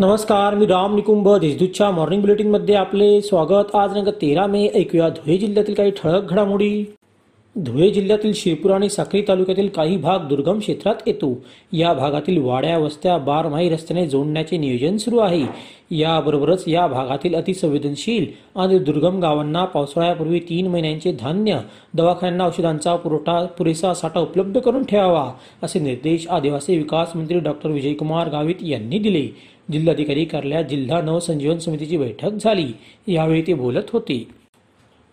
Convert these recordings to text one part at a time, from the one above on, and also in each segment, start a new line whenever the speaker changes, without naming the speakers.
नमस्कार मी राम निकुंभ देशदूतच्या मॉर्निंग बुलेटिनमध्ये आपले स्वागत. आज रंग तेरा मे ऐकूया धुळे जिल्ह्यातील काही ठळक घडामोडी. धुळे जिल्ह्यातील शिरपूर आणि साक्री तालुक्यातील काही भाग दुर्गम क्षेत्रात येतो. या भागातील वाड्या वस्त्या बारमाही रस्त्याने जोडण्याचे नियोजन सुरू आहे. याबरोबरच या भागातील अतिसंवेदनशील आणि दुर्गम गावांना पावसाळ्यापूर्वी तीन महिन्यांचे धान्य दवाखान्यांना औषधांचा पुरवठा पुरेसा साठा उपलब्ध करून ठेवावा असे निर्देश आदिवासी विकास मंत्री डॉक्टर विजयकुमार गावित यांनी दिले. जिल्हाधिकारी कार्यालयात जिल्हा नवसंजीवन समितीची बैठक झाली. यावेळी ते बोलत होते.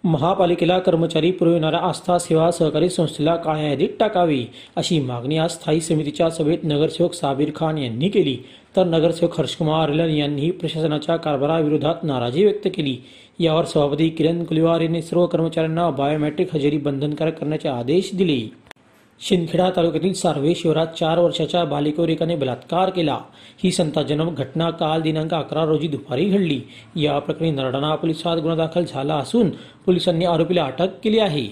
महापालिकेला कर्मचारी पुरविणाऱ्या आस्था सेवा सहकारी संस्थेला काळ्या यादीत टाकावी? अशी मागणी आज स्थायी समितीच्या सभेत नगरसेवक साबीर खान यांनी केली. तर नगरसेवक हर्षकुमार रिलन यांनीही प्रशासनाच्या कारभाराविरोधात नाराजी व्यक्त केली. यावर सभापती किरण कुलिवार यांनी सर्व कर्मचाऱ्यांना बायोमेट्रिक हजेरी बंधनकारक करण्याचे आदेश दिले. शिंदखेडा तालुक्यातील सार्वे शिवरात चार वर्षाच्या बालिकेवर एकाने बलात्कार केला. ही संताजनक घटना काल दिनांक अकरा रोजी दुपारी घडली. या प्रकरणी नरडाणा पोलिसात गुन्हा दाखल झाला असून पोलिसांनी आरोपीला अटक केली आहे.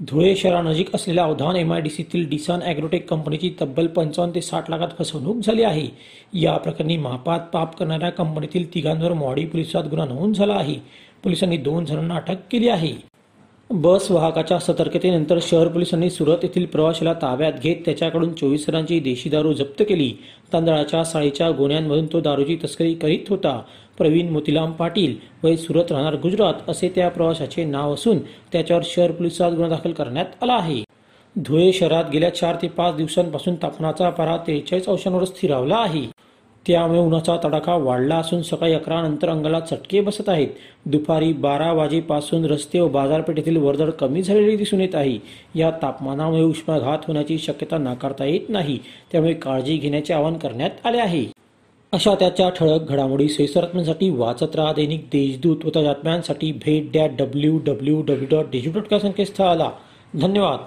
धुळे शहरानजीक असलेल्या अवधान एम आय डी सीतील डिसान अॅग्रोटेक कंपनीची तब्बल पंचावन्न ते साठ लाखात फसवणूक झाली आहे. या प्रकरणी महापात पाप करणाऱ्या कंपनीतील तिघांवर मॉडी पोलिसात गुन्हा नोंद झाला आहे. पोलिसांनी दोन जणांना अटक केली आहे. बस वाहकाच्या सतर्कतेनंतर शहर पोलिसांनी सुरत येथील प्रवाशाला ताब्यात घेत त्याच्याकडून चोवीस जणांची देशी दारू जप्त केली. तांदळाच्या साळीच्या गोण्यांमधून तो दारूची तस्करी करीत होता. प्रवीण मोतीलाम पाटील वय सुरत राहणार गुजरात असे त्या प्रवाशाचे नाव असून त्याच्यावर शहर पोलिसात गुन्हा दाखल करण्यात आला आहे. धुळे शहरात गेल्या चार ते पाच दिवसांपासून तापमानाचा पारा त्रेचाळीस अंशांवर स्थिरावला आहे. त्यामुळे उन्हाचा तडाखा वाढला असून सकाळी अकरा नंतर अंगाला चटके बसत आहेत. दुपारी बारा वाजेपासून रस्ते व बाजारपेठेतील वर्दळ कमी झालेली दिसून येत आहे. या तापमानामुळे उष्माघात होण्याची शक्यता नाकारता येत नाही. त्यामुळे काळजी घेण्याचे आवाहन करण्यात आले आहे. अशा त्याच्या ठळक घडामोडी सैसरात्म्यांसाठी वाचत राहा. दैनिक देशदूत व त्याच्या बातम्यांसाठी भेट द्या. W W W dot Deshdoot dot संकेतस्थळाला. धन्यवाद.